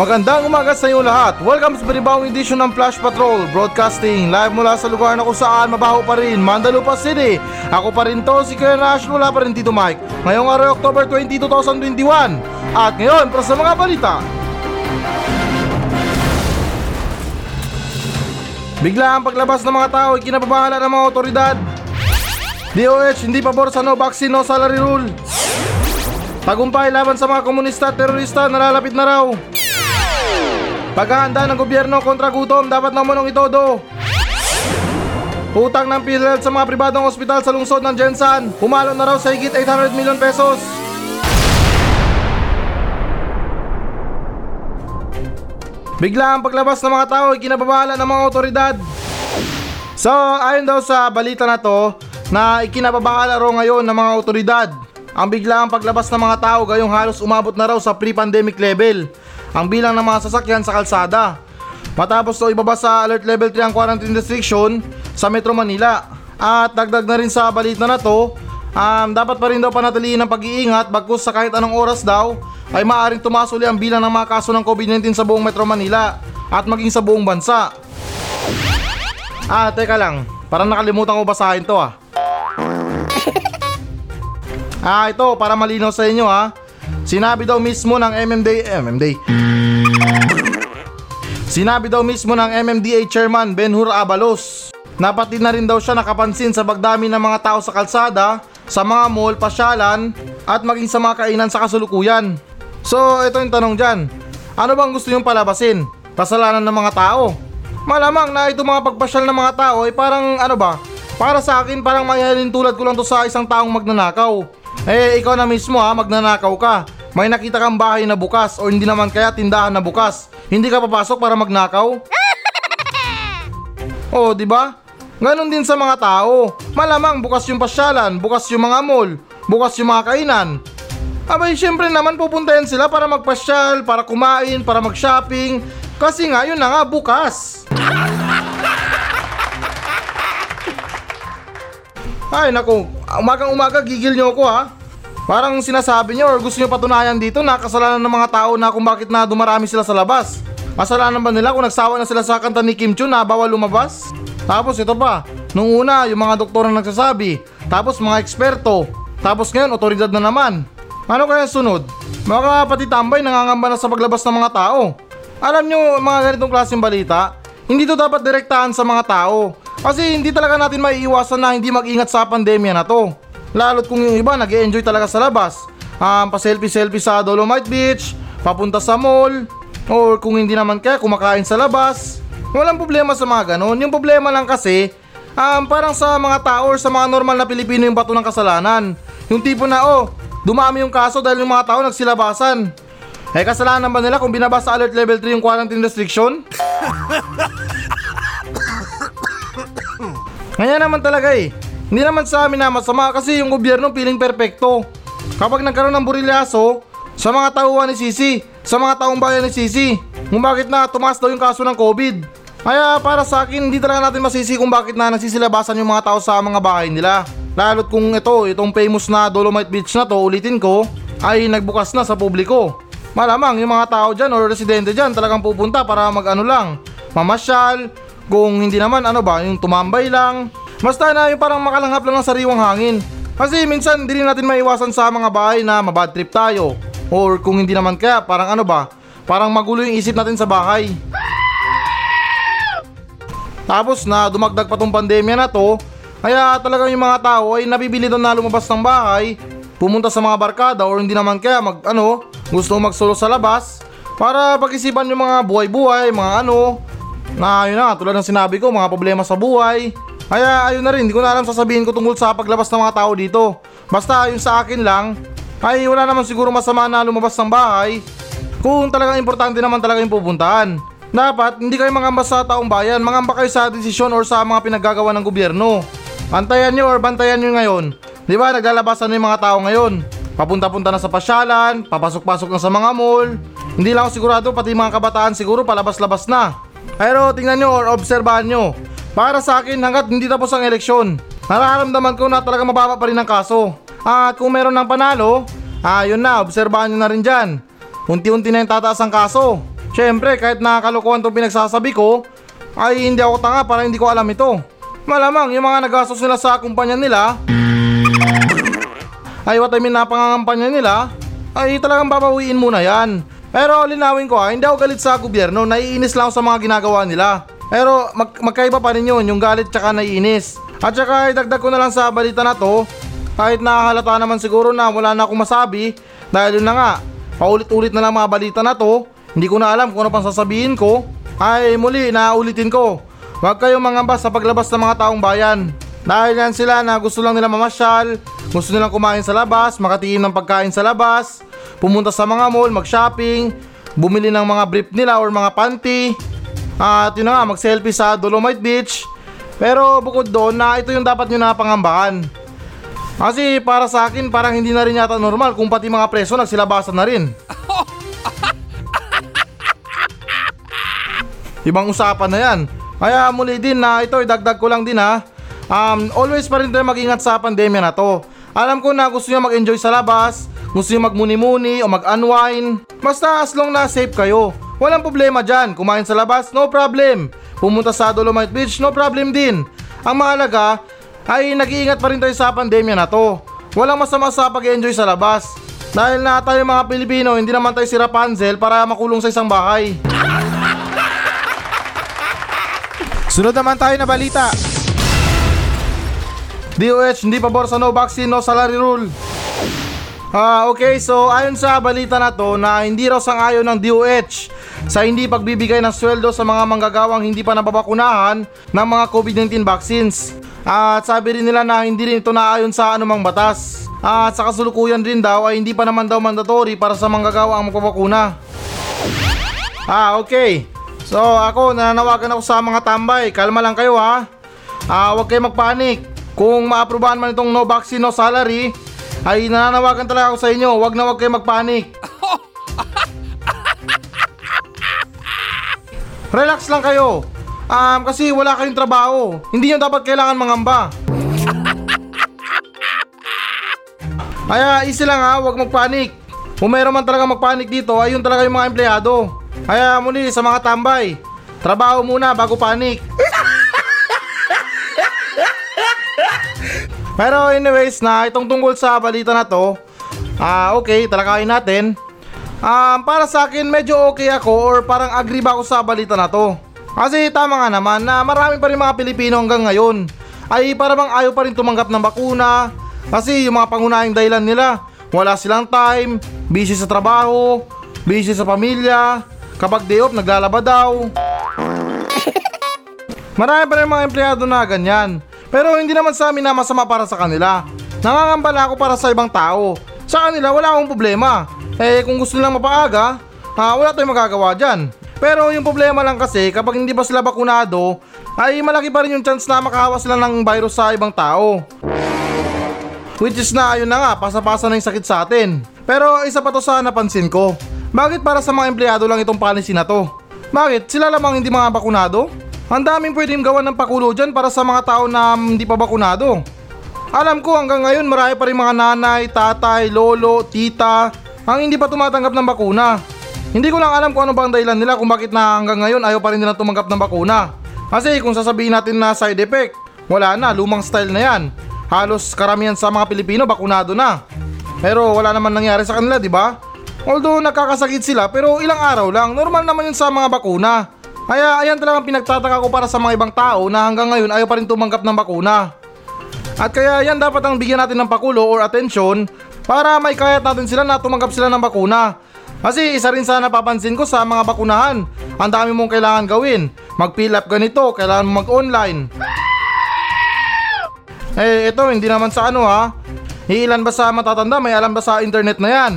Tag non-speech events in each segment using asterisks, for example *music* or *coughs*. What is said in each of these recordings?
Magandang umaga sa inyo lahat. Welcome sa panibawang edition ng Flash Patrol Broadcasting live mula sa lugar na kung saan mabaho pa rin, Mandalupa City. Ako pa rin to, si Kuya Nash, wala pa rin Tito Mike. Ngayong araw, October 20, 2021. At ngayon, para sa mga balita. Bigla ang paglabas ng mga tao ay kinababahala ng mga otoridad. DOH hindi pabor sa no vaccine no salary rule. Tagumpay laban sa mga komunista at terorista nalalapit na raw. Paghahanda ng gobyerno kontra gutom dapat na munong itodo. Utang ng PhilHealth sa mga pribadong ospital sa lungsod ng Jensan, pumalo na raw sa higit 800 million pesos. Bigla ang paglabas ng mga tao ay kinababahala ng mga otoridad. So, ayon daw sa balita na to, na ikinababahala raw ngayon ng mga otoridad. Ang bigla ang paglabas ng mga tao gayong halos umabot na raw sa pre-pandemic level ang bilang ng mga sasakyan sa kalsada. Matapos to ibaba sa alert level 3 ang quarantine restriction sa Metro Manila. At dagdag na rin sa balita na to, um, dapat pa rin daw panatilihin ang pag-iingat bagkus sa kahit anong oras daw ay maaaring tumaas uli ang bilang ng mga kaso ng COVID-19 sa buong Metro Manila at maging sa buong bansa. Ah, teka lang. Parang nakalimutan ko basahin to ah. Ah, ito para malinaw sa inyo ha. Sinabi daw mismo ng MMDA, MMDA. Sinabi daw mismo ng MMDA Chairman Benhur Abalos na pati na rin daw siya nakapansin sa pagdami ng mga tao sa kalsada, sa mga mall, pasyalan, at maging sa mga kainan sa kasulukuyan. So, ito yung tanong dyan. Ano bang gusto niyong palabasin? Kasalanan ng mga tao? Malamang na ito mga pagpasyal ng mga tao ay parang ano ba? Para sa akin parang mayahalin tulad ko lang to sa isang taong magnanakaw. Eh, ikaw na mismo ha, magnanakaw ka. May nakita kang bahay na bukas o hindi naman kaya tindahan na bukas. Hindi ka papasok para magnakaw? *laughs* oh, di ba? Ganon din sa mga tao. Malamang bukas yung pasyalan, bukas yung mga mall, bukas yung mga kainan. Abay, syempre naman pupuntahin sila para magpasyal, para kumain, para mag-shopping. Kasi nga, yun na nga, bukas. *laughs* Ay, naku, umagang umaga gigil nyo ako ha. Parang sinasabi nyo or gusto nyo patunayan dito na kasalanan ng mga tao na kung bakit na dumarami sila sa labas. Kasalanan ba nila kung nagsawa na sila sa kanta ni Kim Chun na bawal lumabas? Tapos ito pa, nung una yung mga doktor na nagsasabi, tapos mga eksperto, tapos ngayon otoridad na naman. Ano kaya sunod? Mga pati tambay nangangamba na sa paglabas ng mga tao. Alam nyo mga ganitong klaseng balita, hindi to dapat direktahan sa mga tao. Kasi hindi talaga natin maiiwasan na hindi mag-ingat sa pandemya na to. Lalo't kung yung iba nag enjoy talaga sa labas. Um, pa-selfie-selfie sa Dolomite Beach, papunta sa mall, or kung hindi naman kaya kumakain sa labas. Walang problema sa mga ganon. Yung problema lang kasi, um, parang sa mga tao or sa mga normal na Pilipino yung bato ng kasalanan. Yung tipo na, oh, dumami yung kaso dahil yung mga tao nagsilabasan. Eh kasalanan ba nila kung binabasa alert level 3 yung quarantine restriction? *laughs* Ngayon naman talaga eh. Hindi naman sa amin na masama kasi yung gobyerno piling perpekto. Kapag nagkaroon ng burilyaso, sa mga tauhan ni Sisi, sa mga taong bayan ni Sisi, kung bakit na tumaas daw yung kaso ng COVID. Kaya para sa akin, hindi talaga natin masisi kung bakit na nagsisilabasan yung mga tao sa mga bahay nila. Lalo't kung ito, itong famous na Dolomite Beach na to, ulitin ko, ay nagbukas na sa publiko. Malamang yung mga tao dyan or residente dyan talagang pupunta para mag ano lang, mamasyal, kung hindi naman ano ba, yung tumambay lang. Basta na yung parang makalanghap lang ng sariwang hangin. Kasi minsan hindi natin maiwasan sa mga bahay na mabad trip tayo. Or kung hindi naman kaya, parang ano ba, parang magulo yung isip natin sa bahay. Tapos na dumagdag pa tong pandemya na to, kaya talagang yung mga tao ay nabibili doon na lumabas ng bahay, pumunta sa mga barkada or hindi naman kaya mag ano, gusto magsolo sa labas para pag-isipan yung mga buhay-buhay, mga ano, na yun na, tulad ng sinabi ko, mga problema sa buhay. Kaya ayun na rin, hindi ko na alam sasabihin ko tungkol sa paglabas ng mga tao dito. Basta yung sa akin lang, ay wala naman siguro masama na lumabas ng bahay kung talagang importante naman talaga yung pupuntahan. Dapat hindi kayo mangamba sa taong bayan, mangamba kayo sa desisyon or sa mga pinaggagawa ng gobyerno. Antayan nyo or bantayan nyo ngayon. Di ba naglalabasan na yung mga tao ngayon? Papunta-punta na sa pasyalan, papasok-pasok na sa mga mall. Hindi lang ako sigurado, pati mga kabataan siguro palabas-labas na. Pero tingnan nyo or obserbahan nyo. Para sa akin, hanggat hindi tapos ang eleksyon, nararamdaman ko na talaga mababa pa rin ang kaso. At kung meron ng panalo, ayun na, obserbahan nyo na rin dyan. Unti-unti na yung tataas ang kaso. Syempre, kahit nakakalokohan itong pinagsasabi ko, ay hindi ako tanga para hindi ko alam ito. Malamang yung mga nagastos nila sa kumpanya nila, ay what I mean na pangangampanya nila, ay talagang babawiin muna yan. Pero linawin ko ha, hindi ako galit sa gobyerno, naiinis lang sa mga ginagawa nila. Pero mag magkaiba pa rin yun, yung galit tsaka naiinis. At tsaka idagdag ko na lang sa balita na to, kahit nakahalata naman siguro na wala na akong masabi, dahil yun na nga, paulit-ulit na lang mga balita na to, hindi ko na alam kung ano pang sasabihin ko, ay muli naulitin ko, huwag kayong mangamba sa paglabas ng mga taong bayan. Dahil yan sila na gusto lang nila mamasyal, gusto nilang kumain sa labas, makatikim ng pagkain sa labas, pumunta sa mga mall, mag-shopping, bumili ng mga brief nila or mga panty, at yun na nga, mag-selfie sa Dolomite Beach. Pero bukod doon na ito yung dapat nyo napangambahan. Kasi para sa akin, parang hindi na rin yata normal kung pati mga preso nagsilabasan na rin. *laughs* Ibang usapan na yan. Kaya muli din na ito, idagdag ko lang din ha. Um, always pa rin tayo mag-ingat sa pandemya na to. Alam ko na gusto nyo mag-enjoy sa labas, gusto nyo magmuni-muni o mag-unwind. Basta as long na safe kayo. Walang problema dyan. Kumain sa labas, no problem. Pumunta sa Dolomite Beach, no problem din. Ang mahalaga ay nag-iingat pa rin tayo sa pandemya na to. Walang masama sa pag-enjoy sa labas. Dahil na tayo mga Pilipino, hindi naman tayo si Rapunzel para makulong sa isang bahay. *laughs* Sunod naman tayo na balita. DOH, hindi pabor sa no vaccine, no salary rule. Ah, okay, so ayon sa balita na to na hindi raw sang-ayon ng DOH sa hindi pagbibigay ng sweldo sa mga manggagawang hindi pa nababakunahan ng mga COVID-19 vaccines. At sabi rin nila na hindi rin ito naayon sa anumang batas. At sa kasulukuyan rin daw ay hindi pa naman daw mandatory para sa manggagawa ang magpapakuna. Ah, okay. So ako, nananawagan ako sa mga tambay. Kalma lang kayo ha. Ah, huwag kayo magpanik. Kung maaprubahan man itong no vaccine no salary, ay nananawagan talaga ako sa inyo. Huwag na huwag kayo magpanik. *laughs* Relax lang kayo. Um, kasi wala kayong trabaho. Hindi nyo dapat kailangan mangamba. *laughs* Kaya easy lang ha, huwag magpanik. Kung meron man talaga magpanik dito, ayun talaga yung mga empleyado. Kaya muli sa mga tambay, trabaho muna bago panik. *laughs* Pero anyways na itong tungkol sa balita na to, ah okay, talakayin natin. Um, para sa akin medyo okay ako or parang agree ba ako sa balita na to. Kasi tama nga naman na marami pa rin mga Pilipino hanggang ngayon ay para bang ayaw pa rin tumanggap ng bakuna kasi yung mga pangunahing dahilan nila wala silang time, busy sa trabaho, busy sa pamilya, kapag day off naglalaba daw. *laughs* Marami pa rin mga empleyado na ganyan. Pero hindi naman sa amin na masama para sa kanila. Nangangambala ako para sa ibang tao. Sa kanila wala akong problema. Eh kung gusto nilang mapaaga, ah, wala tayong magagawa dyan. Pero yung problema lang kasi kapag hindi pa sila bakunado, ay malaki pa rin yung chance na makahawa sila ng virus sa ibang tao. Which is na ayun na nga, pasa-pasa na yung sakit sa atin. Pero isa pa to sa napansin ko. Bakit para sa mga empleyado lang itong policy na to? Bakit? Sila lamang hindi mga bakunado? Ang daming pwedeng gawan ng pakulo dyan para sa mga tao na hindi pa bakunado. Alam ko hanggang ngayon marami pa rin mga nanay, tatay, lolo, tita ang hindi pa tumatanggap ng bakuna. Hindi ko lang alam kung ano bang dahilan nila kung bakit na hanggang ngayon ayaw pa rin nila tumanggap ng bakuna. Kasi kung sasabihin natin na side effect, wala na, lumang style na yan. Halos karamihan sa mga Pilipino bakunado na. Pero wala naman nangyari sa kanila, di ba? Although nakakasakit sila pero ilang araw lang, normal naman yun sa mga bakuna. Kaya ayan talagang pinagtataka ko para sa mga ibang tao na hanggang ngayon ayaw pa rin tumanggap ng bakuna. At kaya yan dapat ang bigyan natin ng pakulo or atensyon para may kayat natin sila na tumanggap sila ng bakuna. Kasi isa rin sa napapansin ko sa mga bakunahan, ang dami mong kailangan gawin. Mag-fill up ganito, kailangan mo mag-online. Eh, ito hindi naman sa ano ha. Ilan ba sa matatanda may alam ba sa internet na yan?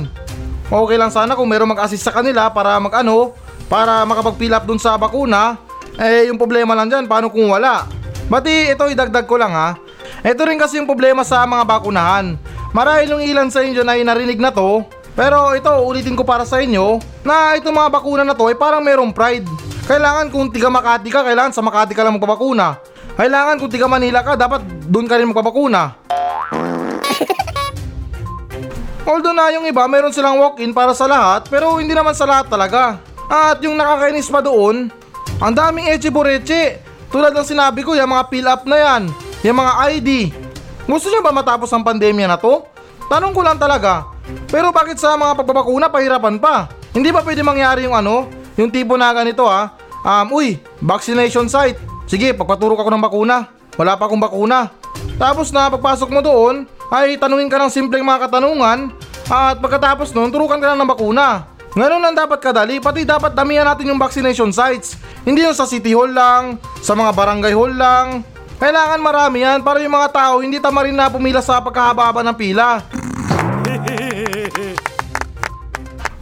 Okay lang sana kung meron mag-assist sa kanila para mag-ano, para makapag-fill up dun sa bakuna. Eh, yung problema lang dyan, paano kung wala? Bati, ito idagdag ko lang ha. Ito rin kasi yung problema sa mga bakunahan. Marahil yung ilan sa inyo na narinig na to, pero ito, ulitin ko para sa inyo, na itong mga bakuna na to ay parang merong pride. Kailangan kung tiga Makati ka, kailangan sa Makati ka lang magpabakuna. Kailangan kung tiga Manila ka, dapat doon ka rin magpabakuna. *laughs* Although na yung iba, meron silang walk-in para sa lahat, pero hindi naman sa lahat talaga. At yung nakakainis pa doon, ang daming eche boreche. Tulad ng sinabi ko, yung mga fill up na yan, yung mga ID. Gusto niyo ba matapos ang pandemya na to? Tanong ko lang talaga. Pero bakit sa mga pagbabakuna pahirapan pa? Hindi ba pwede mangyari yung ano? Yung tipo na ganito ha? Um, uy, vaccination site. Sige, pagpaturok ako ng bakuna. Wala pa akong bakuna. Tapos na pagpasok mo doon, ay tanungin ka ng simpleng mga katanungan at pagkatapos nun, turukan ka lang ng bakuna. Ngayon lang dapat kadali, pati dapat damihan natin yung vaccination sites. Hindi yung sa city hall lang, sa mga barangay hall lang. Kailangan marami yan para yung mga tao hindi tama rin na pumila sa pagkahaba-haba ng pila. *laughs*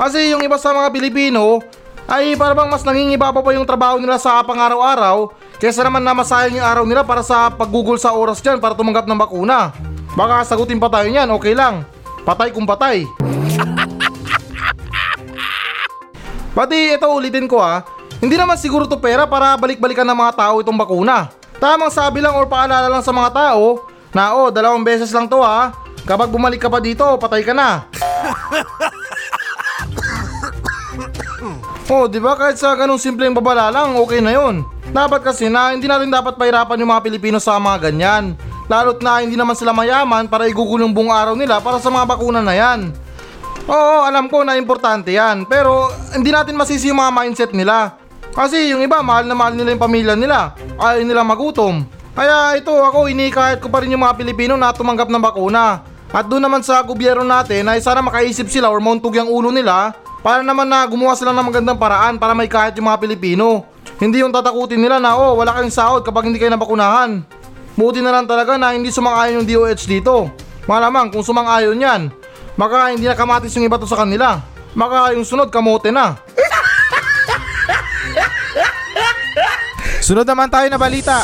Kasi yung iba sa mga Pilipino ay parang mas nangingibaba pa yung trabaho nila sa pang-araw-araw kaysa naman na masayang yung araw nila para sa paggugol sa oras dyan para tumanggap ng bakuna. Baka sagutin pa tayo niyan, okay lang. Patay kung patay. Pati ito ulitin ko ha, hindi naman siguro to pera para balik-balikan ng mga tao itong bakuna. Tamang sabi lang or paalala lang sa mga tao na oh, dalawang beses lang to ha. Kapag bumalik ka pa dito, patay ka na. *coughs* Oh, di ba kahit sa ganung simpleng babala lang, okay na yon. Dapat kasi na hindi natin dapat pahirapan yung mga Pilipino sa mga ganyan. Lalo't na hindi naman sila mayaman para igugol yung buong araw nila para sa mga bakuna na yan. Oo, alam ko na importante yan. Pero hindi natin masisi yung mga mindset nila. Kasi yung iba, mahal na mahal nila yung pamilya nila. Ayaw nila magutom. Kaya ito ako, inikahit ko pa rin yung mga Pilipino na tumanggap ng bakuna. At doon naman sa gobyerno natin ay sana makaisip sila or mauntog yung ulo nila para naman na gumawa sila ng magandang paraan para may kahit yung mga Pilipino. Hindi yung tatakutin nila na oh wala kayong sahod kapag hindi kayo nabakunahan. Buti na lang talaga na hindi sumang-ayon yung DOH dito. Malamang kung sumang-ayon yan, maka hindi na kamatis yung iba to sa kanila. Maka yung sunod kamote na. Sunod naman tayo na balita.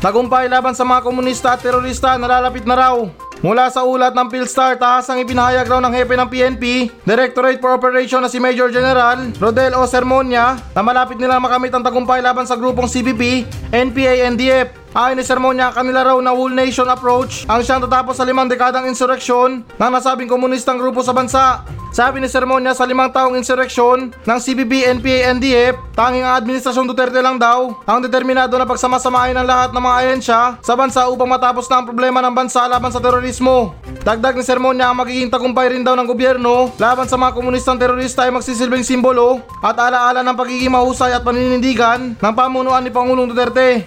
Tagumpay laban sa mga komunista at terorista nalalapit na raw. Mula sa ulat ng Philstar, taas ang ipinahayag raw ng hepe ng PNP, Directorate for Operation na si Major General Rodel O. Sermonia na malapit nila makamit ang tagumpay laban sa grupong CPP, NPA, NDF. Ayon ni Sermonia, kanila raw na whole nation approach ang siyang tatapos sa limang dekadang insurreksyon ng nasabing komunistang grupo sa bansa. Sabi ni Sermonia sa limang taong insurreksyon ng CPP, NPA, NDF, tanging ang Administrasyon Duterte lang daw ang determinado na pagsamasamahin ng lahat ng mga ahensya sa bansa upang matapos na ang problema ng bansa laban sa terorismo. Dagdag ni Sermonia ang magiging tagumpay rin daw ng gobyerno laban sa mga komunistang terorista ay magsisilbing simbolo at alaala ng pagiging mahusay at paninindigan ng pamunuan ni Pangulong Duterte.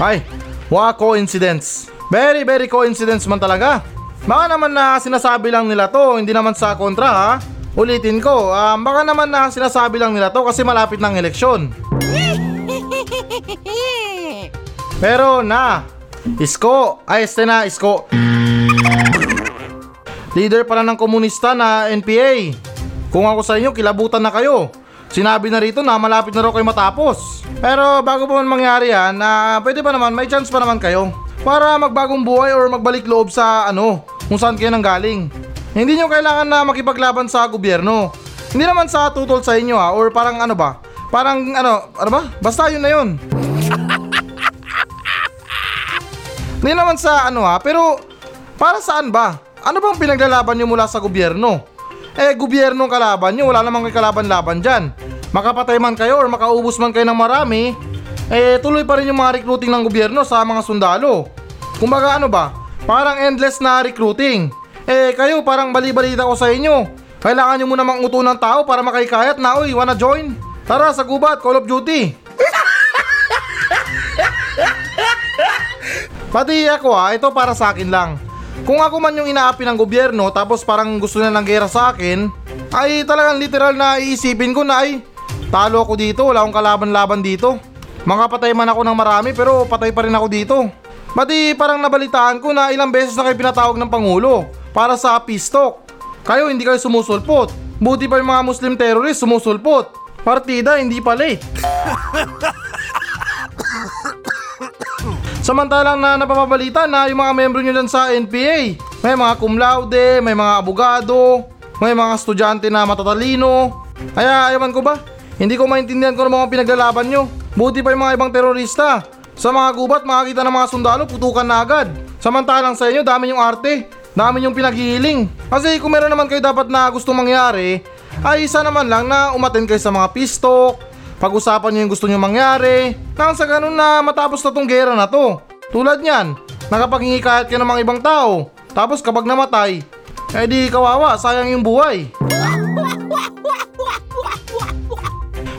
Ay, wa coincidence. Very very coincidence man talaga. Baka naman na sinasabi lang nila to, hindi naman sa kontra ha. Ulitin ko, ah, baka naman na sinasabi lang nila to kasi malapit ng eleksyon. *laughs* Pero na, Isko, ay este Isko. Leader pala ng komunista na NPA. Kung ako sa inyo, kilabutan na kayo. Sinabi na rito na malapit na raw kayo matapos. Pero bago pa man mangyari yan, na pwede pa naman, may chance pa naman kayo. Para magbagong buhay or magbalik loob sa ano, kung saan kayo nanggaling. Hindi nyo kailangan na makipaglaban sa gobyerno. Hindi naman sa tutol sa inyo ha, or parang ano ba? Parang ano, ano ba? Basta yun na yun. Hindi naman sa ano ha, pero para saan ba? Ano bang pinaglalaban nyo mula sa gobyerno? Eh, gobyerno ang kalaban nyo, wala namang kalaban-laban dyan. Makapatay man kayo or makaubos man kayo ng marami, eh tuloy pa rin yung mga recruiting ng gobyerno sa mga sundalo. Kumbaga ano ba, parang endless na recruiting. Eh kayo parang bali-balita ko sa inyo. Kailangan nyo muna manguto ng tao para makaikayat na, uy, wanna join? Tara sa gubat, Call of Duty. Pati ako ha, ito para sa akin lang. Kung ako man yung inaapi ng gobyerno tapos parang gusto na ng gera sa akin, ay talagang literal na iisipin ko na ay talo ako dito, wala akong kalaban-laban dito. Makapatay man ako ng marami pero patay pa rin ako dito. Pati parang nabalitaan ko na ilang beses na kayo pinatawag ng Pangulo para sa peace. Kayo hindi kayo sumusulpot. Buti pa yung mga Muslim terrorist sumusulpot. Partida hindi pala eh. *laughs* Samantalang na napapabalita na yung mga membro nyo lang sa NPA, may mga cum laude, may mga abogado, may mga estudyante na matatalino. Kaya ayaman ko ba? Hindi ko maintindihan kung ano mga pinaglalaban nyo. Buti pa yung mga ibang terorista. Sa mga gubat, makakita ng mga sundalo, putukan na agad. Samantalang sa inyo, dami yung arte. Dami yung pinaghihiling. Kasi kung meron naman kayo dapat na gustong mangyari, ay isa naman lang na umaten kayo sa mga pistok, pag-usapan nyo yung gusto nyo mangyari, nang sa ganun na matapos na tong gera na to. Tulad niyan, nakapaghingi kahit ka ng mga ibang tao, tapos kapag namatay, eh di kawawa, sayang yung buhay.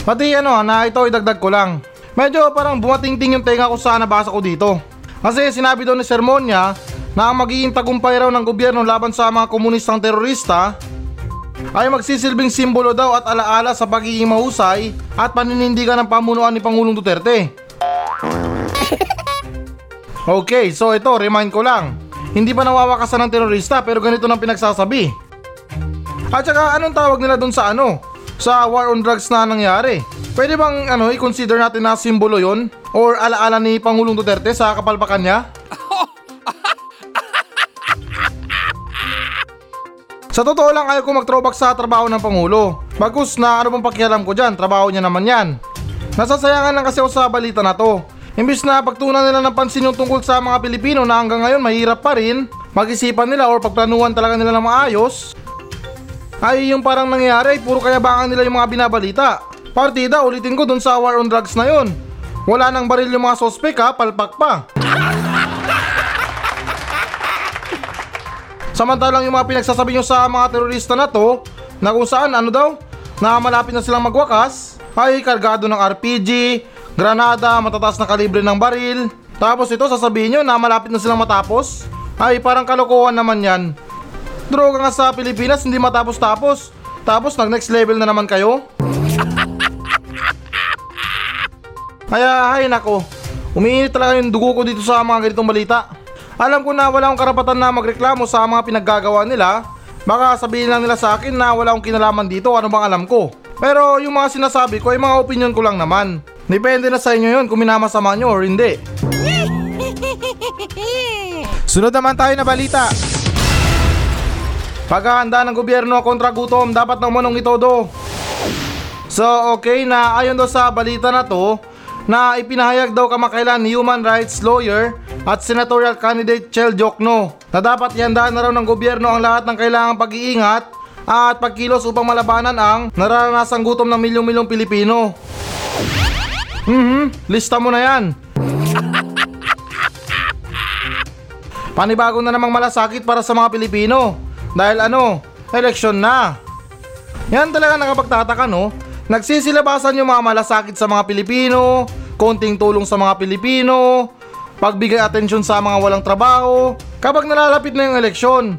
Pati ano na ito idagdag ko lang. Medyo parang bumatingting yung tenga ko sa nabasa ko dito. Kasi sinabi daw ni Sermonia na ang magiging tagumpay raw ng gobyerno laban sa mga komunistang terorista ay magsisilbing simbolo daw at alaala sa pagiging mahusay at paninindigan ng pamunuan ni Pangulong Duterte. *laughs* Okay, so ito, remind ko lang. Hindi pa nawawakasan ng terorista pero ganito nang pinagsasabi. At saka anong tawag nila dun sa ano? Sa war on drugs na nangyari. Pwede bang ano, i-consider natin na simbolo yon Or alaala ni Pangulong Duterte sa kapalpakan niya? Sa totoo lang ayaw ko mag-throwback sa trabaho ng Pangulo. Bagus na ano bang pakialam ko dyan, trabaho niya naman yan. Nasasayangan lang kasi ako sa balita na to. Imbis na pagtunan nila ng pansin yung tungkol sa mga Pilipino na hanggang ngayon mahirap pa rin, mag-isipan nila or pagplanuhan talaga nila ng maayos, ay yung parang nangyayari, puro kayabangan nila yung mga binabalita. Partida, ulitin ko dun sa war on drugs na yon. Wala nang baril yung mga sospek ha, palpak pa. Samantalang yung mga pinagsasabi nyo sa mga terorista na to, na kung saan ano daw, na malapit na silang magwakas, ay kargado ng RPG, granada, matataas na kalibre ng baril. Tapos ito sasabihin nyo na malapit na silang matapos, ay parang kalokohan naman yan. Droga nga sa Pilipinas, hindi matapos-tapos. Tapos nag next level na naman kayo. *laughs* Kaya hay nako, umiinit talaga yung dugo ko dito sa mga ganitong balita. Alam ko na wala akong karapatan na magreklamo sa mga pinaggagawa nila. Baka sabihin lang nila sa akin na wala akong kinalaman dito, ano bang alam ko. Pero yung mga sinasabi ko ay mga opinion ko lang naman. Depende na sa inyo yun kung minamasama nyo or hindi. *laughs* Sunod naman tayo na balita. Paghahanda ng gobyerno kontra gutom, dapat na umunong itodo. So okay na ayon daw sa balita na to, na ipinahayag daw kamakailan ni human rights lawyer at senatorial candidate Chel Jokno na dapat ihandaan na raw ng gobyerno ang lahat ng kailangang pag-iingat at pagkilos upang malabanan ang nararanasang gutom ng milyong-milyong Pilipino. Mhm, lista mo na yan. *laughs* Panibago na namang malasakit para sa mga Pilipino. Dahil ano, eleksyon na. Yan talaga nakapagtataka no. Nagsisilabasan yung mga malasakit sa mga Pilipino, konting tulong sa mga Pilipino, pagbigay atensyon sa mga walang trabaho, kapag nalalapit na yung eleksyon.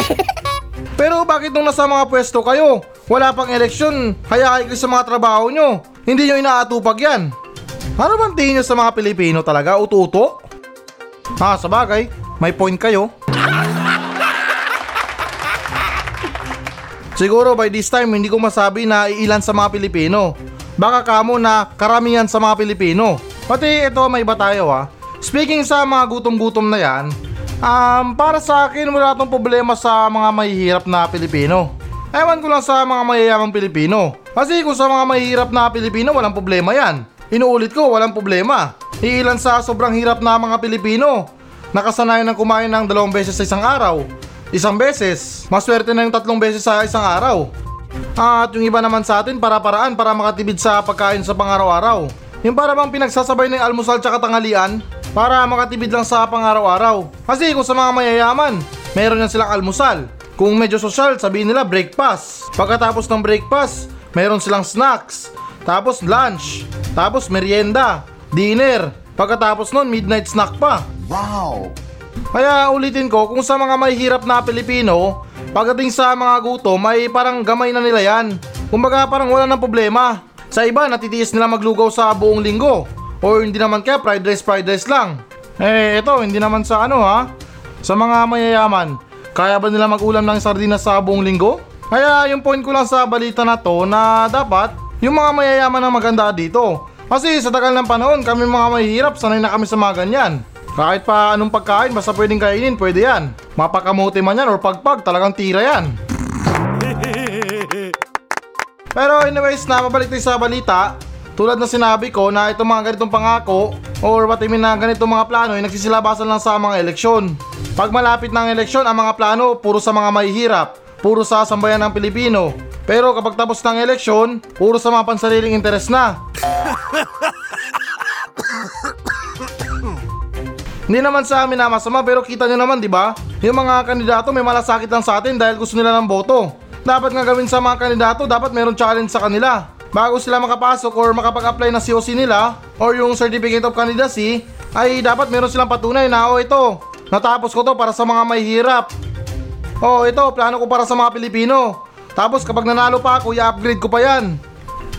*laughs* Pero bakit nung nasa mga pwesto kayo, wala pang eleksyon, hayaan kayo sa mga trabaho nyo, hindi nyo inaatupag yan. Ano bang tingin nyo sa mga Pilipino talaga, ututo? Ha, sa bagay, may point kayo. Siguro by this time hindi ko masabi na ilan sa mga Pilipino. Baka kamo na karamihan sa mga Pilipino. Pati ito may iba tayo ha. Speaking sa mga gutom-gutom na yan, um, para sa akin wala tong problema sa mga mahihirap na Pilipino. Ewan ko lang sa mga mayayamang Pilipino. Kasi kung sa mga mahihirap na Pilipino, walang problema yan. Inuulit ko, walang problema. Iilan sa sobrang hirap na mga Pilipino. Nakasanayan ng kumain ng dalawang beses sa isang araw. Isang beses, maswerte na yung tatlong beses sa isang araw. At yung iba naman sa atin para-paraan para makatibid sa pagkain sa pangaraw-araw. Yung para bang pinagsasabay ng almusal tsaka tanghalian para makatibid lang sa pangaraw-araw. Kasi kung sa mga mayayaman, meron yan silang almusal. Kung medyo social, sabihin nila breakfast. Pagkatapos ng breakfast, meron silang snacks. Tapos lunch. Tapos merienda. Dinner. Pagkatapos nun, midnight snack pa. Kaya ulitin ko, kung sa mga mahihirap na Pilipino, pagdating sa mga gutom ay parang gamay na nila yan. Kumbaga parang wala ng problema. Sa iba, natitiis nila maglugaw sa buong linggo. O hindi naman kaya fried rice, fried rice lang. Eh, ito, hindi naman sa ano ha. Sa mga mayayaman, kaya ba nila mag-ulam ng sardinas sa buong linggo? Kaya yung point ko lang sa balita na to na dapat yung mga mayayaman ang maganda dito. Kasi sa tagal ng panahon, kami mga mahihirap, sanay na kami sa mga ganyan. Kahit pa anong pagkain, basta pwedeng kainin, pwede yan. Mapakamote man yan or pagpag, talagang tira yan. *laughs* Pero anyways, na mabalik tayo sa balita. Tulad na sinabi ko na itong mga ganitong pangako or what I mean na ganitong mga plano ay nagsisilabasan lang sa mga eleksyon. Pag malapit ng eleksyon, ang mga plano puro sa mga mahihirap. puro sa sambayan ng Pilipino. Pero kapag tapos ng eleksyon, puro sa mga pansariling interes na. *laughs* Hindi naman sa amin na masama pero kita nyo naman 'di ba? Yung mga kandidato may malasakit lang sa atin dahil gusto nila ng boto. Dapat nga gawin sa mga kandidato, dapat meron challenge sa kanila. Bago sila makapasok or makapag-apply ng COC nila or yung Certificate of Candidacy, ay dapat meron silang patunay na oh ito, natapos ko to para sa mga may hirap. Oh, ito, plano ko para sa mga Pilipino. Tapos kapag nanalo pa ako, i-upgrade ko pa yan.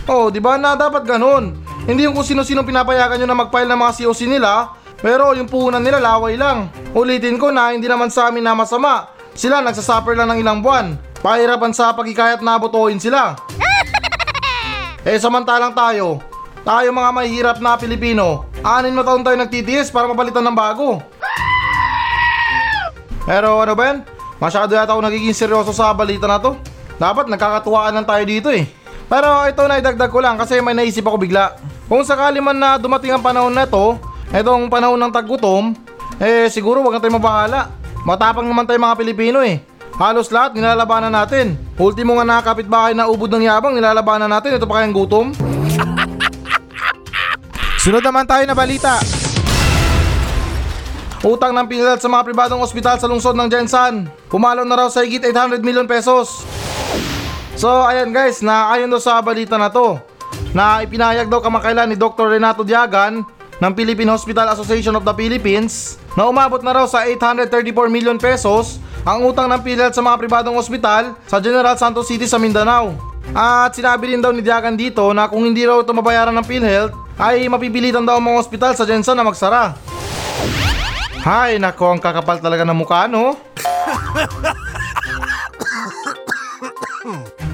Oh, di ba na dapat ganun? Hindi yung kung sino-sino pinapayagan nyo na mag-file ng mga COC nila, pero yung puhunan nila laway lang. Ulitin ko na hindi naman sa amin na masama. Sila nagsasuffer lang ng ilang buwan. Pahirapan sa pagkikayat na botohin sila. *laughs* eh samantalang tayo, tayo mga mahihirap na Pilipino, anin na taon tayo nagtitiis para mapalitan ng bago. Pero ano Ben? Masyado yata ako nagiging seryoso sa balita na to. Dapat nagkakatuwaan lang tayo dito eh. Pero ito na idagdag ko lang kasi may naisip ako bigla. Kung sakali man na dumating ang panahon na to, etong panahon ng taggutom, eh siguro wag na tayo mabahala. Matapang naman tayo mga Pilipino eh. Halos lahat nilalabanan natin. Ultimo nga nakakapit bahay na ubod ng yabang nilalabanan natin. Ito pa kayang gutom. *laughs* Sunod naman tayo na balita. Utang ng PhilHealth sa mga pribadong ospital sa lungsod ng Jensan. Pumalo na raw sa higit 800 million pesos. So ayan guys, na ayon daw sa balita na to, na ipinahayag daw kamakailan ni Dr. Renato Diagan ng Philippine Hospital Association of the Philippines na umabot na raw sa 834 million pesos ang utang ng PhilHealth sa mga pribadong ospital sa General Santos City sa Mindanao. At sinabi rin daw ni Diagan dito na kung hindi raw ito mabayaran ng PhilHealth ay mapipilitan daw ang mga ospital sa Jensan na magsara. Hay, nako, ang kakapal talaga ng mukha, no? *laughs*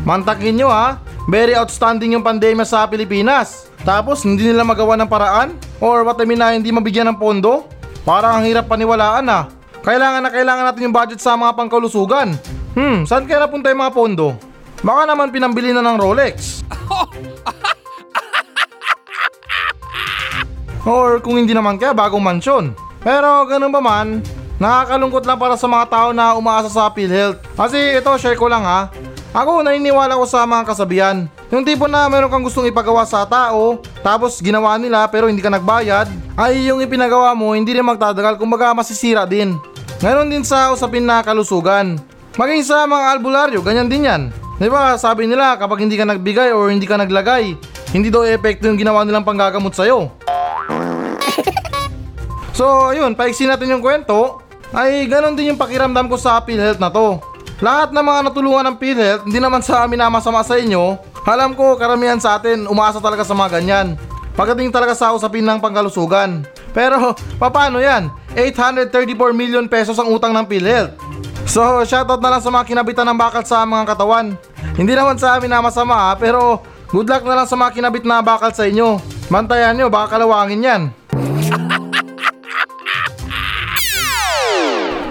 Mantakin nyo ha, very outstanding yung pandemya sa Pilipinas. Tapos hindi nila magawa ng paraan? Or what I mean na hindi mabigyan ng pondo? Parang ang hirap paniwalaan ah. Kailangan na kailangan natin yung budget sa mga pangkalusugan. Hmm, saan kaya napunta yung mga pondo? Baka naman pinambili na ng Rolex. *laughs* Or kung hindi naman kaya bagong mansyon. Pero ganun ba man, nakakalungkot lang para sa mga tao na umaasa sa PhilHealth. Kasi ito, share ko lang ha. Ako naniniwala ko sa mga kasabihan. Yung tipo na meron kang gustong ipagawa sa tao, tapos ginawa nila pero hindi ka nagbayad, ay yung ipinagawa mo hindi rin magtatagal kumbaga masisira din. Ngayon din sa usapin na kalusugan. Maging sa mga albularyo, ganyan din yan. Di ba sabi nila kapag hindi ka nagbigay or hindi ka naglagay, hindi daw epekto yung ginawa nilang panggagamot sa'yo. *laughs* So, ayun, paiksi natin yung kwento. Ay, ganon din yung pakiramdam ko sa PhilHealth na to. Lahat ng mga natulungan ng PhilHealth, hindi naman sa amin na masama sa inyo. Alam ko, karamihan sa atin, umaasa talaga sa mga ganyan. Pagdating talaga sa usapin ng pangkalusugan. Pero, *laughs* paano yan? 834 million pesos ang utang ng PhilHealth. So, shoutout na lang sa mga kinabitan ng bakal sa mga katawan. Hindi naman sa amin na masama pero good luck na lang sa mga kinabit na bakal sa inyo. Bantayan nyo, baka kalawangin yan.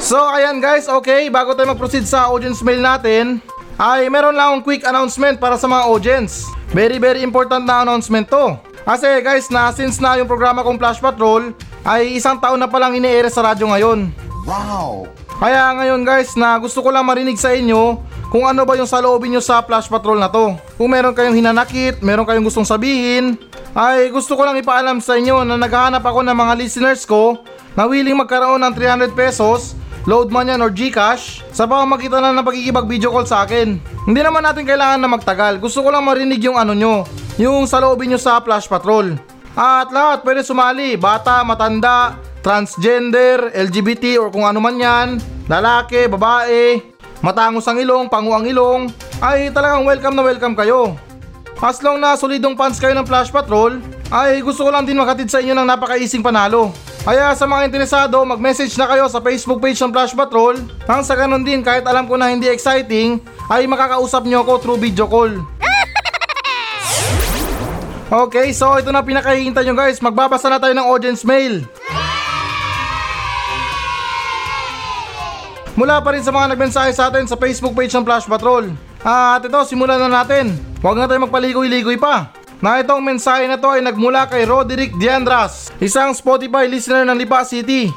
So ayan guys, okay, bago tayo mag-proceed sa audience mail natin, ay meron lang akong quick announcement para sa mga audience. Very very important na announcement to. Kasi guys, na since na yung programa kong Flash Patrol, ay isang taon na palang ini-air sa radyo ngayon. Wow! Kaya ngayon guys, na gusto ko lang marinig sa inyo kung ano ba yung saloobin nyo sa Flash Patrol na to. Kung meron kayong hinanakit, meron kayong gustong sabihin, ay gusto ko lang ipaalam sa inyo na naghahanap ako ng mga listeners ko na willing magkaroon ng 300 pesos load man yan or Gcash sa pamamagitan na ng pagkikipag video call sa akin. Hindi naman natin kailangan na magtagal. Gusto ko lang marinig yung ano nyo, yung saloobin nyo sa Flash Patrol. At lahat pwede sumali, bata, matanda, transgender, LGBT or kung ano man yan, lalaki, babae, matangos ang ilong, pangu ang ilong, ay talagang welcome na welcome kayo. As long na solidong fans kayo ng Flash Patrol, ay gusto ko lang din makatid sa inyo ng napakaising panalo. Kaya sa mga interesado, mag-message na kayo sa Facebook page ng Flash Patrol. Nang sa ganun din, kahit alam ko na hindi exciting, ay makakausap nyo ako through video call. *laughs* Okay, so ito na pinakahihintay nyo guys. Magbabasa na tayo ng audience mail. Mula pa rin sa mga nagmensahe sa atin sa Facebook page ng Flash Patrol. At ito, simulan na natin. Huwag na tayo magpaligoy-ligoy pa. Na itong mensahe na to ay nagmula kay Roderick Diandras, isang Spotify listener ng Lipa City.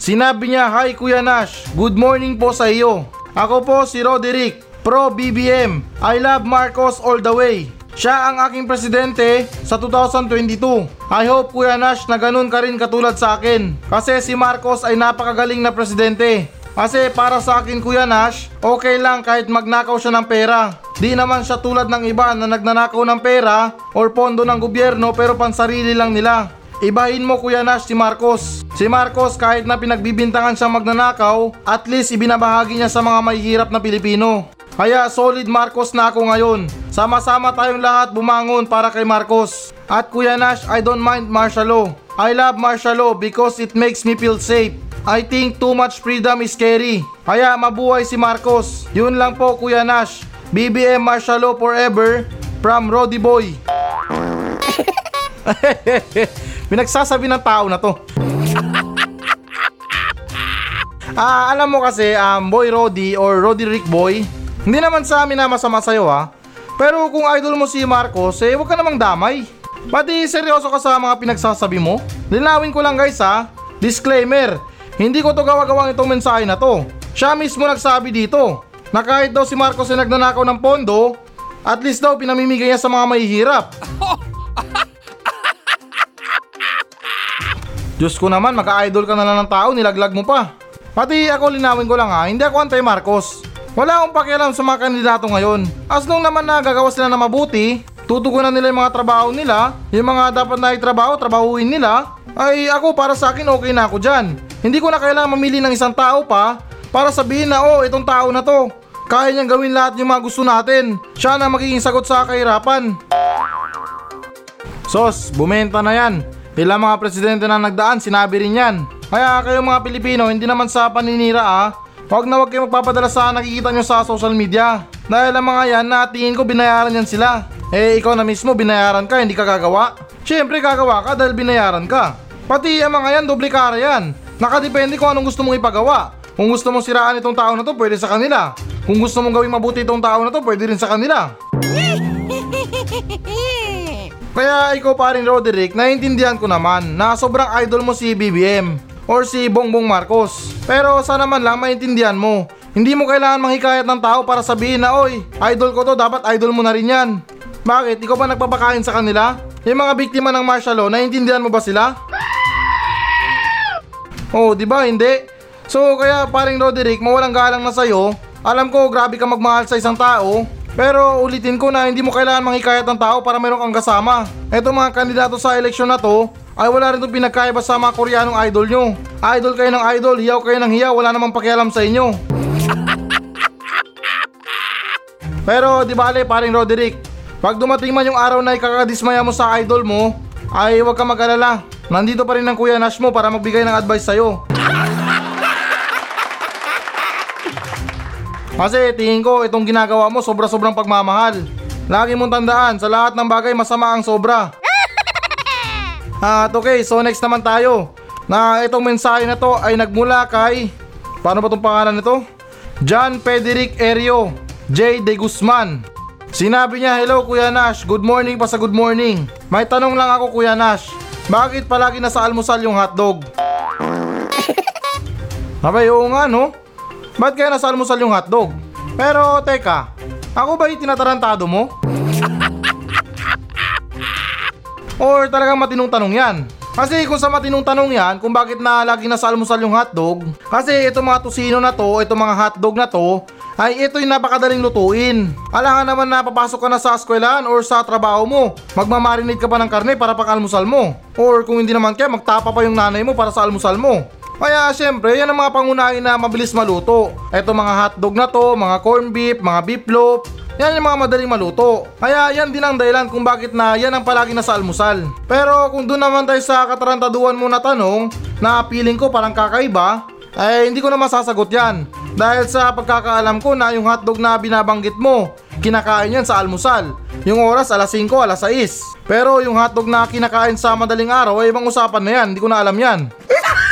Sinabi niya, Hi Kuya Nash, good morning po sa iyo. Ako po si Roderick, pro BBM. I love Marcos all the way. Siya ang aking presidente sa 2022. I hope Kuya Nash na ganun ka rin katulad sa akin. Kasi si Marcos ay napakagaling na presidente. Kasi para sa akin Kuya Nash, okay lang kahit magnakaw siya ng pera. Di naman siya tulad ng iba na nagnanakaw ng pera or pondo ng gobyerno pero pansarili lang nila. Ibahin mo Kuya Nash si Marcos. Si Marcos kahit na pinagbibintangan siyang magnanakaw, at least ibinabahagi niya sa mga mahihirap na Pilipino. Kaya solid Marcos na ako ngayon. Sama-sama tayong lahat bumangon para kay Marcos. At Kuya Nash, I don't mind martial law. I love martial law because it makes me feel safe. I think too much freedom is scary. Kaya mabuhay si Marcos. Yun lang po Kuya Nash. BBM martial law forever from Roddy Boy. *laughs* Pinagsasabi ng tao na to. *laughs* Ah, alam mo kasi, um, Boy Roddy or Roddy Rick Boy, hindi naman sa amin na masama sa'yo ha. Pero kung idol mo si Marcos, eh huwag ka namang damay. Pati seryoso ka sa mga pinagsasabi mo. Linawin ko lang guys ha. Disclaimer, hindi ko to gawa-gawang itong mensahe na to. Siya mismo nagsabi dito na kahit daw si Marcos ay nagnanakaw ng pondo, at least daw pinamimigay niya sa mga mahihirap. *laughs* Diyos ko naman, maka-idol ka na lang ng tao, nilaglag mo pa. Pati ako linawin ko lang ha, hindi ako antay Marcos. Wala akong pakialam sa mga kandidato ngayon. As long naman na gagawa sila na mabuti, tutugunan nila yung mga trabaho nila, yung mga dapat na itrabaho, trabahuin nila, ay ako para sa akin okay na ako dyan. Hindi ko na kailangan mamili ng isang tao pa para sabihin na oh, itong tao na to. Kaya niyang gawin lahat yung mga gusto natin. Siya na magiging sagot sa kahirapan. Sos, bumenta na yan. Ilang mga presidente na nagdaan, sinabi rin yan. Kaya kayo mga Pilipino, hindi naman sa paninira ah. Huwag na huwag kayo magpapadala sa nakikita nyo sa social media. Dahil ang mga yan na tingin ko binayaran yan sila. Eh ikaw na mismo binayaran ka, hindi ka gagawa. Siyempre gagawa ka dahil binayaran ka. Pati ang mga yan, doble kara yan. Nakadepende kung anong gusto mong ipagawa. Kung gusto mong siraan itong tao na to, pwede sa kanila. Kung gusto mong gawing mabuti itong tao na to, pwede rin sa kanila. *laughs* Kaya ikaw pa rin Roderick, naiintindihan ko naman na sobrang idol mo si BBM or si Bongbong Marcos. Pero sana man lang maintindihan mo. Hindi mo kailangan manghikayat ng tao para sabihin na, Oy, idol ko to, dapat idol mo na rin yan. Bakit? Ikaw ba nagpapakain sa kanila? Yung mga biktima ng martial law, naiintindihan mo ba sila? Oh, di ba? Hindi. So, kaya paring Roderick, mawalang galang na sa'yo. Alam ko, grabe ka magmahal sa isang tao. Pero ulitin ko na hindi mo kailangan manghikayat ng tao para meron kang kasama. Eto mga kandidato sa eleksyon na to, ay wala rin itong pinagkaiba sa mga Koreanong idol nyo. Idol kayo ng idol, hiyaw kayo ng hiyaw, wala namang pakialam sa inyo. *laughs* Pero di bale, paring Roderick, pag dumating man yung araw na ikakadismaya mo sa idol mo, ay huwag ka mag-alala. Nandito pa rin ang Kuya Nash mo para magbigay ng advice sa'yo. Kasi tingin ko itong ginagawa mo sobra-sobrang pagmamahal. Lagi mong tandaan, sa lahat ng bagay masama ang sobra. *laughs* At okay, so next naman tayo. Na itong mensahe na to ay nagmula kay... Paano ba itong pangalan nito? John Federic Erio, J. De Guzman. Sinabi niya, Hello Kuya Nash, good morning pa sa good morning. May tanong lang ako Kuya Nash, bakit palagi nasa almusal yung hotdog? Abay, oo nga no. Ba't kaya nasa almusal yung hotdog? Pero teka, ako ba yung tinatarantado mo? Or talagang matinong tanong yan? Kasi kung sa matinong tanong yan, kung bakit na lagi nasa almusal yung hotdog, kasi itong mga tusino na to, itong mga hotdog na to, ay ito yung napakadaling lutuin. Alangan naman na papasok ka na sa eskwelahan or sa trabaho mo, magmamarinate ka pa ng karne para pang almusal mo. Or kung hindi naman kaya, magtapa pa yung nanay mo para sa almusal mo. Kaya syempre, yan ang mga pangunahin na mabilis maluto. Ito mga hotdog na to, mga corn beef, mga beef loaf, yan yung mga madaling maluto. Kaya yan din ang dahilan kung bakit na yan ang palagi nasa almusal. Pero kung doon naman tayo sa katarantaduan mo na tanong, na feeling ko parang kakaiba, ay hindi ko na masasagot yan. Dahil sa pagkakaalam ko na yung hotdog na binabanggit mo, kinakain yan sa almusal. Yung oras alas 5, alas 6. Pero yung hotdog na kinakain sa madaling araw ay ibang usapan na yan, hindi ko na alam yan. *laughs*